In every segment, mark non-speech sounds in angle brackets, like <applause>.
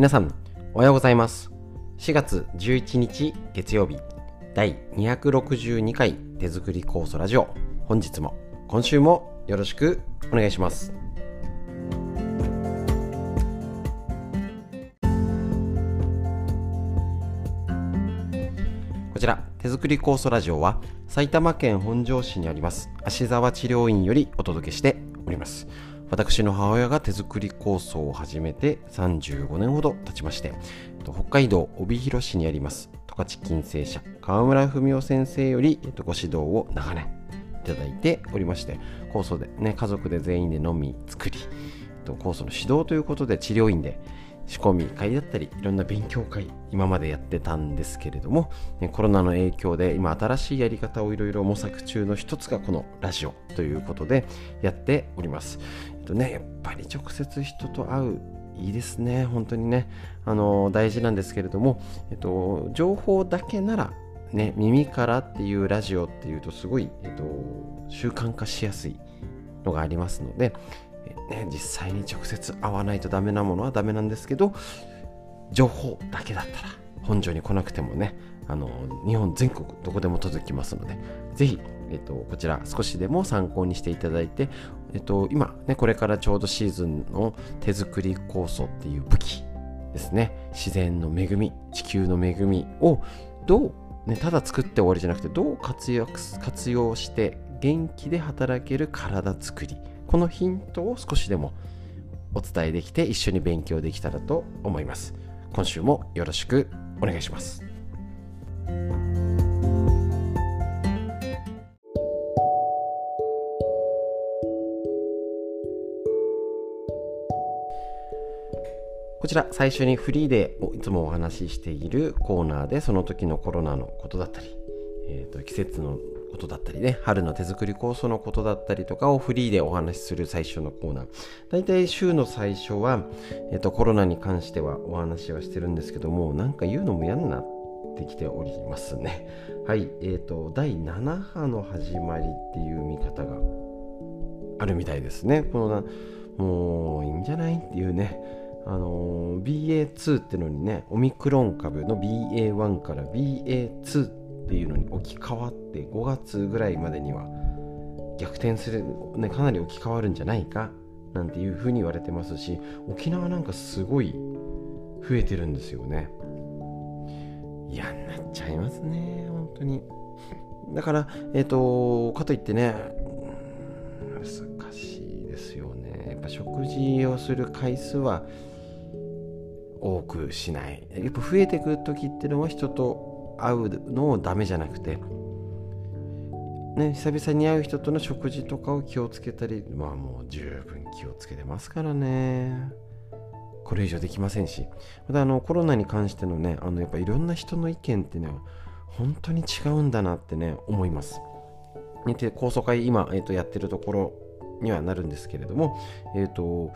皆さん、おはようございます。4月11日月曜日、第262回手作り酵素ラジオ。本日も、今週もよろしくお願いします。こちら、手作り酵素ラジオは、埼玉県本庄市にあります、芦沢治療院よりお届けしております。私の母親が手作り構想を始めて35年ほど経ちまして、北海道帯広市にあります十勝金星社川村文夫先生よりご指導を長年いただいておりまして酵素でね家族で全員で飲み作り酵素の指導ということで治療院で仕込み会だったりいろんな勉強会今までやってたんですけれども、コロナの影響で今新しいやり方をいろいろ模索中の一つがこのラジオということでやっております。とね、やっぱり直接人と会ういいですね本当にね。あの大事なんですけれども、えっと、情報だけならね耳からっていうラジオっていうとすごい、えっと、習慣化しやすいのがありますのでね、実際に直接会わないとダメなものはダメなんですけど情報だけだったら本庄に来なくてもねあの日本全国どこでも届きますのでぜひ、えっと、こちら少しでも参考にしていただいて、えっと、今、ね、これからちょうどシーズンの手作り酵素っていう武器ですね。自然の恵み地球の恵みをどう、ね、ただ作って終わりじゃなくてどう活用活用して元気で働ける体作りこのヒントを少しでもお伝えできて一緒に勉強できたらと思います。今週もよろしくお願いします。こちら最初にフリーでいつもお話ししているコーナーでその時のコロナのことだったり、えーと、季節のことだったりね、春の手作り酵素のことだったりとかをフリーでお話しする最初のコーナー。大体週の最初は、えっと、コロナに関してはお話はしてるんですけども、なんか言うのも嫌になってきておりますね。はい、えっ、ー、と、第7波の始まりっていう見方があるみたいですね。このな、もういいんじゃないっていうね。あの BA2 ってのにね、オミクロン株の BA1 から BA2 っていうのに置き換わって5月ぐらいまでには逆転する、ね、かなり置き換わるんじゃないかなんていうふうに言われてますし沖縄なんかすごい増えてるんですよね。嫌になっちゃいますね本当に。だからえっ、ー、とかといってね難しいですよね。やっぱ食事をする回数は多くしない。やっぱ増えてくる時っていうのは人と会うのをダメじゃなくて、ね、久々に会う人との食事とかを気をつけたりまあもう十分気をつけてますからね。これ以上できませんし。またあのコロナに関してのねあのやっぱいろんな人の意見ってね本当に違うんだなってね思います、で高層会今、えーと、やってるところにはなるんですけれどもえっ、ー、と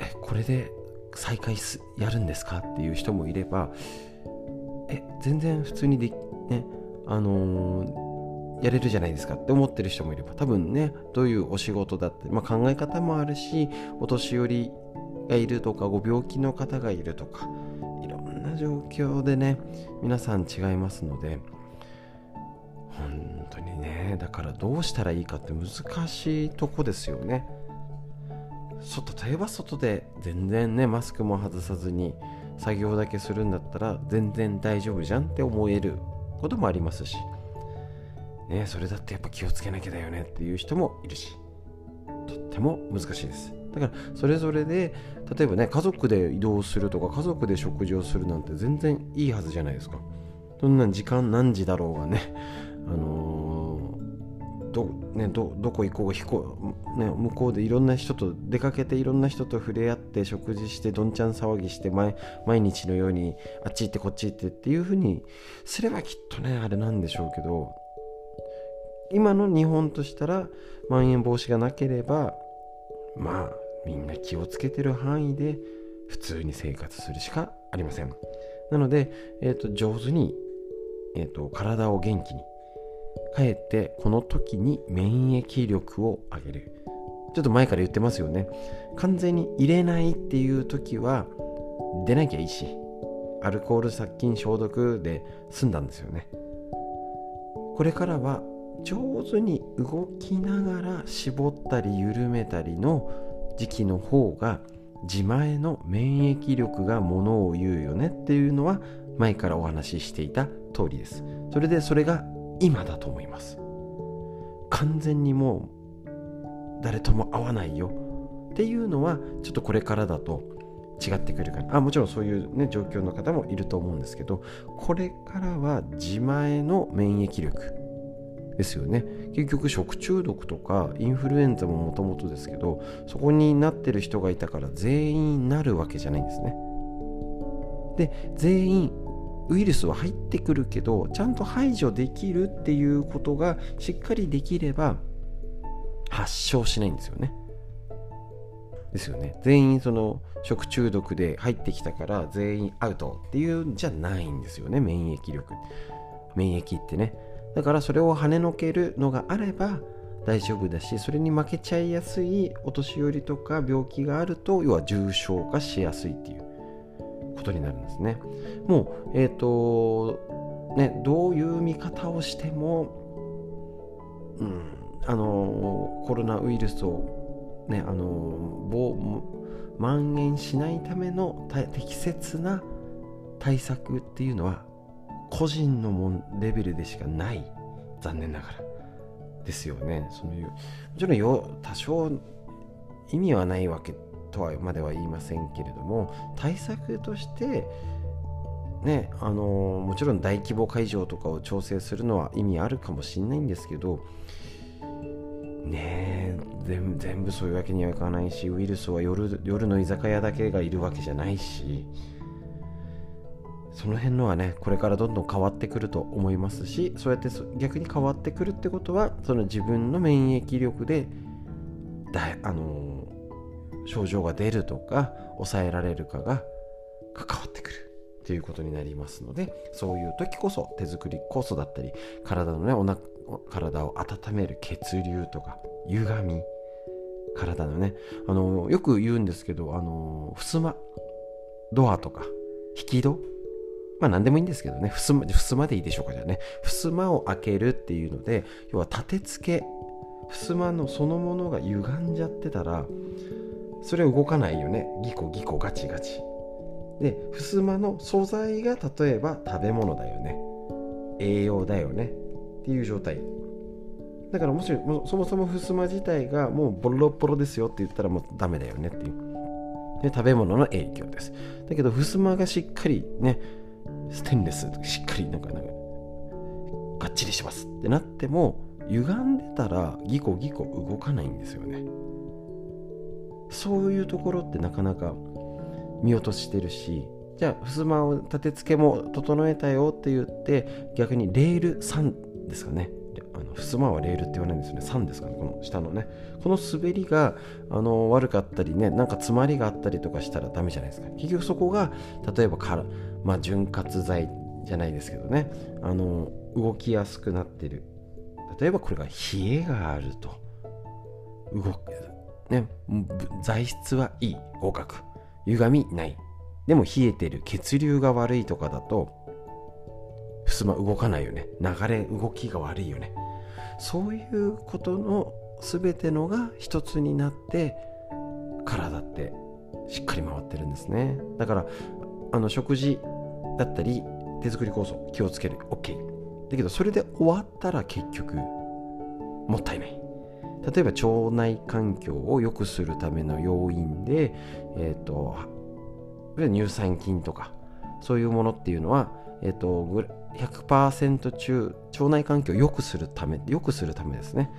えこれで再開すやるんですかっていう人もいればえ全然普通にでねあのー、やれるじゃないですかって思ってる人もいれば多分ねどういうお仕事だって、まあ、考え方もあるしお年寄りがいるとかご病気の方がいるとかいろんな状況でね皆さん違いますので本当にねだからどうしたらいいかって難しいとこですよね。外といえば外で全然ねマスクも外さずに作業だけするんだったら全然大丈夫じゃんって思えることもありますし、ね、それだってやっぱ気をつけなきゃだよねっていう人もいるし。とっても難しいです。だからそれぞれで例えばね家族で移動するとか家族で食事をするなんて全然いいはずじゃないですか。そんな時間何時だろうがねあの、どね、どどこ行こう飛行、ね、向こうでいろんな人と出かけていろんな人と触れ合って食事してどんちゃん騒ぎして毎日のようにあっち行ってこっち行ってっていうふうにすればきっとねあれなんでしょうけど今の日本としたらまん延防止がなければまあみんな気をつけてる範囲で普通に生活するしかありません。なので、えーと、上手に、えーと体を元気にかえってこの時に免疫力を上げる。ちょっと前から言ってますよね。完全に入れないっていう時は出なきゃいいしアルコール殺菌消毒で済んだんですよね。これからは上手に動きながら絞ったり緩めたりの時期の方が自前の免疫力がものを言うよねっていうのは前からお話ししていた通りです。それでそれが今だと思います。完全にもう誰とも会わないよ。っていうのはちょっとこれからだと違ってくるか。らあもちろんそういう、ね、状況の方もいると思うんですけどこれからは自前の免疫力ですよね。結局食中毒とかインフルエンザももともとですけどそこになってる人がいたから全員なるわけじゃないんですね。で全員ウイルスは入ってくるけどちゃんと排除できるっていうことがしっかりできれば発症しないんですよね。ですよね。全員その食中毒で入ってきたから全員アウトっていうんじゃないんですよね免疫力。免疫ってね。だからそれを跳ねのけるのがあれば大丈夫だしそれに負けちゃいやすいお年寄りとか病気があると要は重症化しやすいっていう。ことになるんですね。もうえっ、ー、とねどういう見方をしてもうんあのコロナウイルスをねあの蔓延しないための適切な対策っていうのは個人のもレベルでしかない残念ながらですよね。そのもちろんよ多少意味はないわけとはまでは言いませんけれども対策としてねあのもちろん大規模会場とかを調整するのは意味あるかもしれないんですけどね全全部そういうわけにはいかないしウイルスは夜夜の居酒屋だけがいるわけじゃないしその辺のはねこれからどんどん変わってくると思いますしそうやって逆に変わってくるってことはその自分の免疫力でだあの症状が出るとか抑えられるかが関わってくるということになりますのでそういう時こそ手作り酵素だったり体のねおな体を温める血流とか歪み体のねあのよく言うんですけどあの襖ドアとか引き戸まあ何でもいいんですけどね、ふすま、ふすまでいいでしょうかじゃあね。ふすまを開けるっていうので、要は立て付け、ふすまのそのものが歪んじゃってたら、それ動かないよね。ギコギコガチガチ。で、ふすまの素材が例えば食べ物だよね。栄養だよね。っていう状態。だからもしもそもそもふすま自体がもうボロボロですよって言ったらもうダメだよねっていう。で食べ物の影響です。だけど、ふすまがしっかりね、ステンレスしっかりなんかなんかがっちりしますってなっても歪んでたらギコギコ動かないんですよねそういうところってなかなか見落としてるしじゃあ襖を立て付けも整えたよって言って逆にレール3ですかね。あの襖はレールって言わないんですよね。3ですかねこの下のね。この滑りがあの悪かったりねなんか詰まりがあったりとかしたらダメじゃないですか。結局そこが例えばからまあ、潤滑剤じゃないですけどね。あの動きやすくなってる。例えばこれが冷えがあると。動くね材質はいい合格。歪みない。でも冷えてる血流が悪いとかだと襖動かないよね。流れ動きが悪いよね。そういうことの全てのが一つになって体ってしっかり回ってるんですね。だからあの食事だったり手作り酵素気をつける。OK だけどそれで終わったら結局もったいない。例えば腸内環境を良くするための要因で、えーと、乳酸菌とかそういうものっていうのは、えーと、100%中腸内環境を良くするため良くするためですね。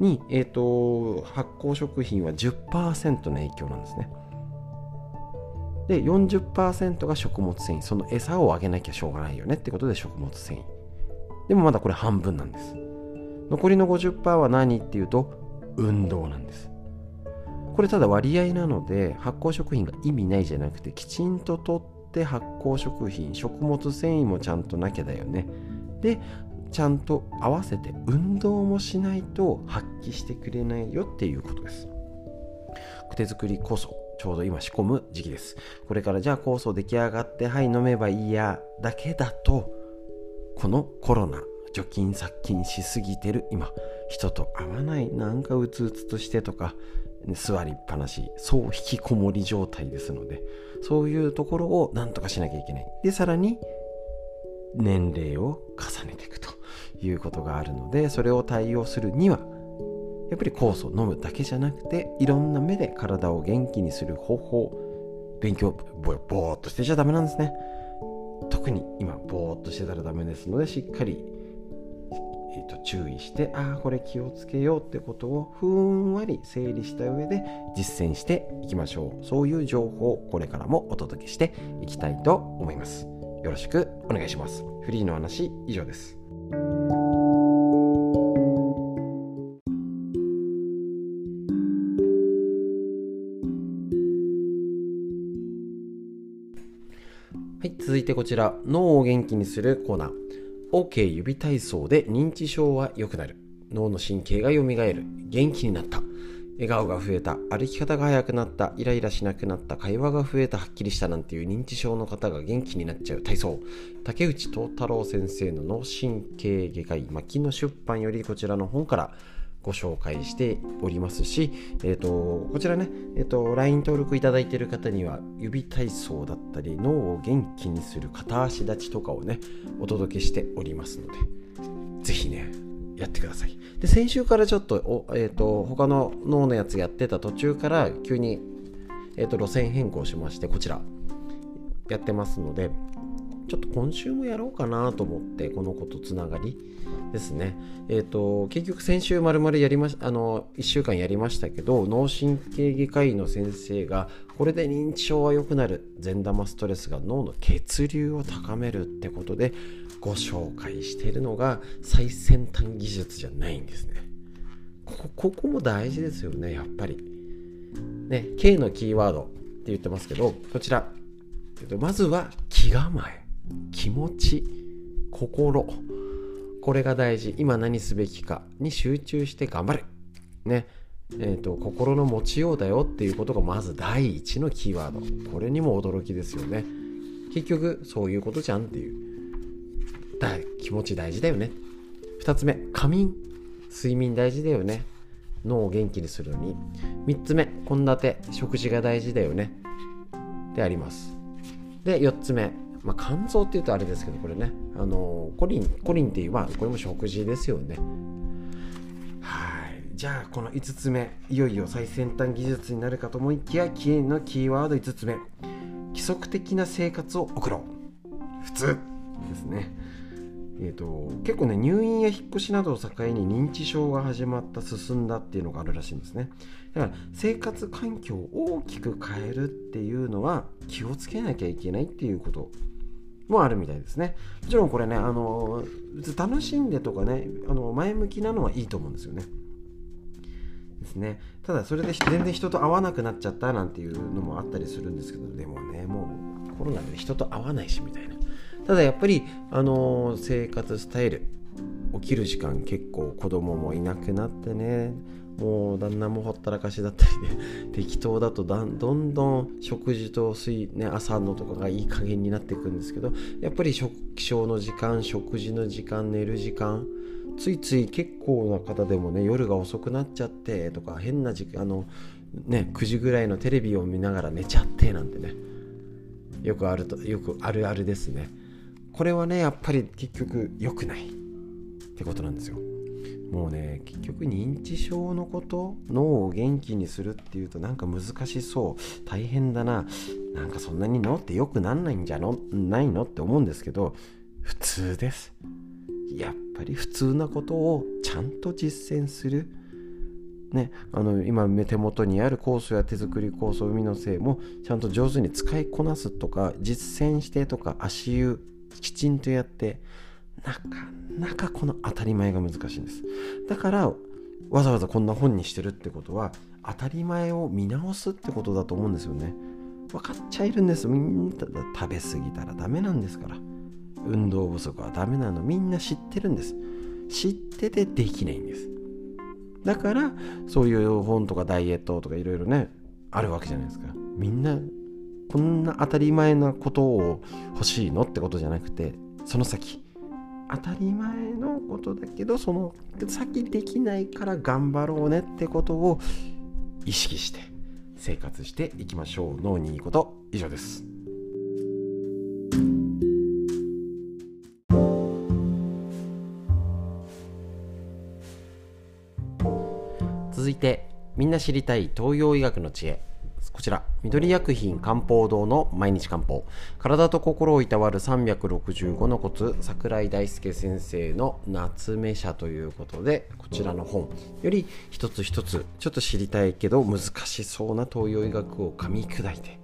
に、えーと発酵食品は10%の影響なんですね。で40%が食物繊維。その餌をあげなきゃしょうがないよね。ってことで食物繊維。でもまだこれ半分なんです。残りの50%は何っていうと運動なんです。これただ割合なので発酵食品が意味ないじゃなくてきちんととって発酵食品食物繊維もちゃんとなきゃだよね。でちゃんと合わせて運動もしないと発揮してくれないよっていうことです。手作りこそちょうど今仕込む時期です。これからじゃあ酵素出来上がってはい飲めばいいやだけだとこのコロナ除菌殺菌しすぎてる今。人と会わないなんかうつうつとしてとか座りっぱなしそう引きこもり状態ですのでそういうところをなんとかしなきゃいけない。でさらに年齢を重ねていくということがあるのでそれを対応するにはやっぱり酵素を飲むだけじゃなくていろんな目で体を元気にする方法勉強ぼぼーっとしてちゃダメなんですね。特に今ぼーっとしてたらダメですのでしっかり、えーと、注意してああこれ気をつけようってことをふんわり整理した上で実践していきましょう。そういう情報をこれからもお届けしていきたいと思います。よろしくお願いします。フリーの話以上です。はい、続いてこちら、脳を元気にするコーナー。OK 指体操で認知症は良くなる。脳の神経が蘇る。元気になった。笑顔が増えた。歩き方が速くなった。イライラしなくなった。会話が増えた。はっきりしたなんていう認知症の方が元気になっちゃう体操。竹内藤太郎先生の脳神経外科医、牧野出版よりこちらの本からご紹介しておりますし、えーと、こちらね、えーと、LINE 登録いただいている方には指体操だったり脳を元気にする片足立ちとかをねお届けしておりますのでぜひねやってください。で先週からちょっとお、えーと、他の脳のやつやってた途中から急に、えー、と路線変更しましてこちらやってますのでちょっと今週もやろうかなと思ってこの子とつながりですね。えっ、ー、と結局先週まるまるやりましあの1週間やりましたけど脳神経外科医の先生がこれで認知症は良くなる善玉ストレスが脳の血流を高めるってことでご紹介しているのが最先端技術じゃないんですね。こここも大事ですよねやっぱり。ね K のキーワードって言ってますけどこちら。まずは気構え気持ち心。これが大事今何すべきかに集中して頑張るね。えーと、心の持ちようだよっていうことがまず第一のキーワード。これにも驚きですよね。結局そういうことじゃんっていう。だ気持ち大事だよね。2つ目仮眠。睡眠大事だよね。脳を元気にするのに。3つ目献立。食事が大事だよね。であります。で4つ目まあ、肝臓っていうとあれですけどこれね。あのコリンコリンっていうまあこれも食事ですよね。はい。じゃあこの5つ目。いよいよ最先端技術になるかと思いきやキーのキーワード5つ目。規則的な生活を送ろう。普通。ですね。えーと、結構ね入院や引っ越しなどを境に認知症が始まった進んだっていうのがあるらしいんですね。だから生活環境を大きく変えるっていうのは気をつけなきゃいけないっていうこと。もあるみたいですね。もちろんこれね、あの楽しんでとかね、あの前向きなのはいいと思うんですよね。ですね。ただそれで全然人と会わなくなっちゃったなんていうのもあったりするんですけど、でもね、もうコロナで人と会わないしみたいな。ただやっぱり、あの生活スタイル、起きる時間結構子供もいなくなってね、もう旦那もほったらかしだったりで <laughs> 適当だとだんどんどん食事と水、ね、朝のとかがいい加減になっていくんですけどやっぱり食起床の時間食事の時間寝る時間ついつい結構な方でもね夜が遅くなっちゃってとか変な時間あのね9時ぐらいのテレビを見ながら寝ちゃってなんてねよくあるとよくあるあるですね。これはねやっぱり結局良くないってことなんですよ。もうね結局認知症のこと脳を元気にするっていうとなんか難しそう。大変だな。なんかそんなに脳って良くなんないんじゃの？ないのって思うんですけど普通です。やっぱり普通なことをちゃんと実践する。ね、あの今手元にある酵素や手作り酵素海のせいもちゃんと上手に使いこなすとか実践してとか足湯きちんとやってなかなかこの当たり前が難しいんです。だからわざわざこんな本にしてるってことは当たり前を見直すってことだと思うんですよね。分かっちゃいるんです。みんな食べ過ぎたらダメなんですから。運動不足はダメなの。みんな知ってるんです。知っててできないんです。だからそういう本とかダイエットとかいろいろねあるわけじゃないですか。みんなこんな当たり前なことを欲しいのってことじゃなくてその先当たり前のことだけどその先できないから頑張ろうねってことを意識して生活していきましょう。脳にいいこと以上です。続いてみんな知りたい東洋医学の知恵。こちら、緑薬品漢方堂の毎日漢方。体と心をいたわる365のコツ、桜井大輔先生の夏目社ということで、こちらの本より一つ一つ、ちょっと知りたいけど難しそうな東洋医学を噛み砕いて、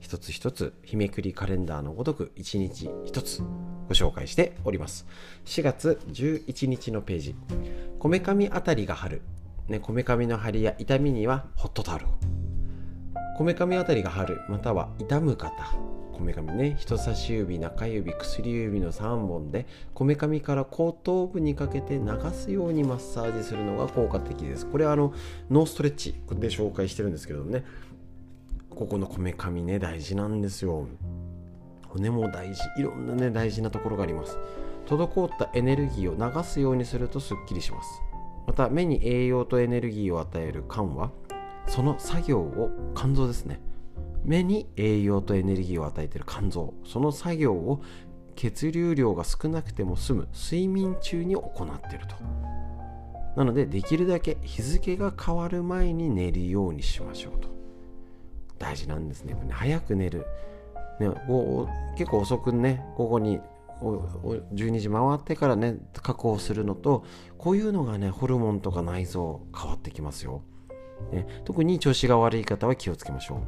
一つ一つ日めくりカレンダーのごとく一日一つご紹介しております。4月11日のページ。こめかみあたりが張る。ね、こめかみの張りや痛みにはホットタオルを。こめかみあたりが張るまたは痛む方。こめかみね。人差し指中指薬指の3本でこめかみから後頭部にかけて流すようにマッサージするのが効果的です。これはあのノーストレッチで紹介してるんですけどね。ここのこめかみね大事なんですよ。骨も大事。いろんなね大事なところがあります。滞ったエネルギーを流すようにするとすっきりします。また目に栄養とエネルギーを与える肝はその作業を肝臓ですね。目に栄養とエネルギーを与えている肝臓。その作業を血流量が少なくても済む。睡眠中に行っていると。なのでできるだけ日付が変わる前に寝るようにしましょうと。大事なんですね。早く寝る、ね、結構遅くね午後に12時回ってからね確保するのとこういうのがねホルモンとか内臓変わってきますよ。ね、特に調子が悪い方は気をつけましょう。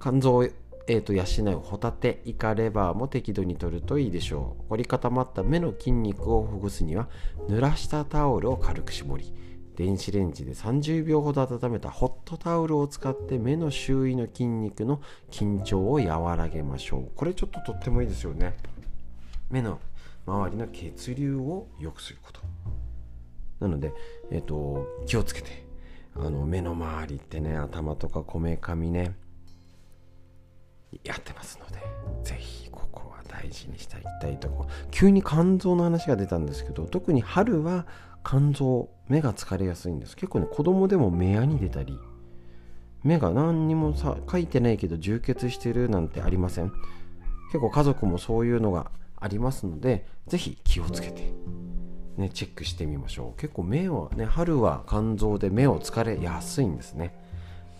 肝臓を、えーと、養うホタテイカレバーも適度に摂るといいでしょう。凝り固まった目の筋肉をほぐすには濡らしたタオルを軽く絞り電子レンジで30秒ほど温めたホットタオルを使って目の周囲の筋肉の緊張を和らげましょう。これちょっととってもいいですよね。目の周りの血流を良くすること。なので、えーと気をつけてあの目の周りってね頭とかこめかみねやってますのでぜひここは大事にしてい。きたいとこ？急に肝臓の話が出たんですけど特に春は肝臓目が疲れやすいんです。結構ね子供でも目やに出たり目が何にもさ書いてないけど充血してるなんてありません。結構家族もそういうのがありますのでぜひ気をつけて。ね、チェックしてみましょう。結構目はね春は肝臓で目を疲れやすいんですね。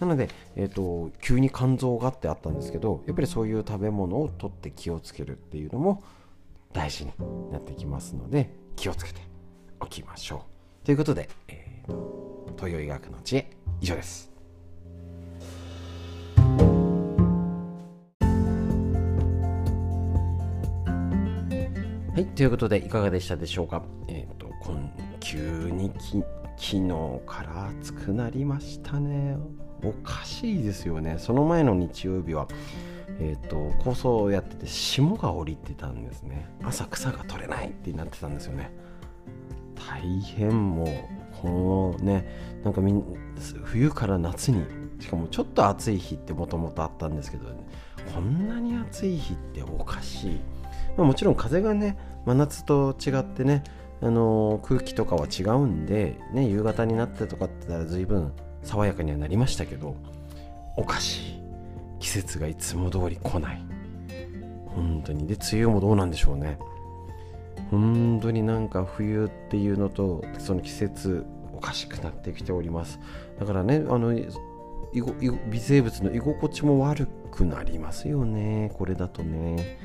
なので、えーと、急に肝臓がってあったんですけどやっぱりそういう食べ物をとって気をつけるっていうのも大事になってきますので気をつけておきましょう。ということで、えーと、東洋医学の知恵以上です。はい、ということでいかがでしたでしょうか？えっ、ー、と、今急にき昨日から暑くなりましたね。おかしいですよね。その前の日曜日は、えっ、ー、と、構想をやってて霜が降りてたんですね。朝草が取れないってなってたんですよね。大変もう、このね、なんかみん冬から夏に、しかもちょっと暑い日ってもともとあったんですけど、ね、こんなに暑い日っておかしい。ま、もちろん風がね真夏と違ってね、あの、空気とかは違うんで、ね、夕方になってとかってたら随分爽やかにはなりましたけどおかしい。季節がいつも通り来ない。本当に。で梅雨もどうなんでしょうね。本当になんか冬っていうのとその季節おかしくなってきております。だからねあの微生物の居心地も悪くなりますよね。これだとね。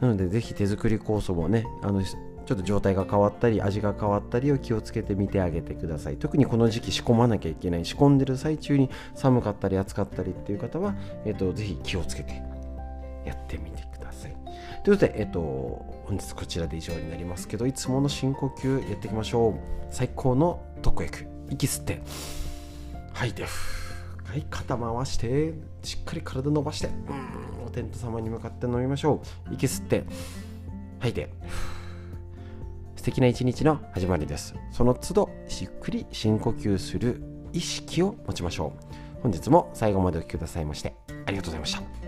なのでぜひ手作り酵素もねあのちょっと状態が変わったり味が変わったりを気をつけてみてあげてください。特にこの時期仕込まなきゃいけない仕込んでる最中に寒かったり暑かったりっていう方は、えーと、ぜひ気をつけてやってみてください。ということで、えーと、本日こちらで以上になりますけどいつもの深呼吸やっていきましょう。最高の特薬息吸って吐いて。ふはい肩回してしっかり体伸ばしてお天道様に向かって飲みましょう。息吸って吐いて。素敵な一日の始まりです。その都度しっくり深呼吸する意識を持ちましょう。本日も最後までお聴きくださいましてありがとうございました。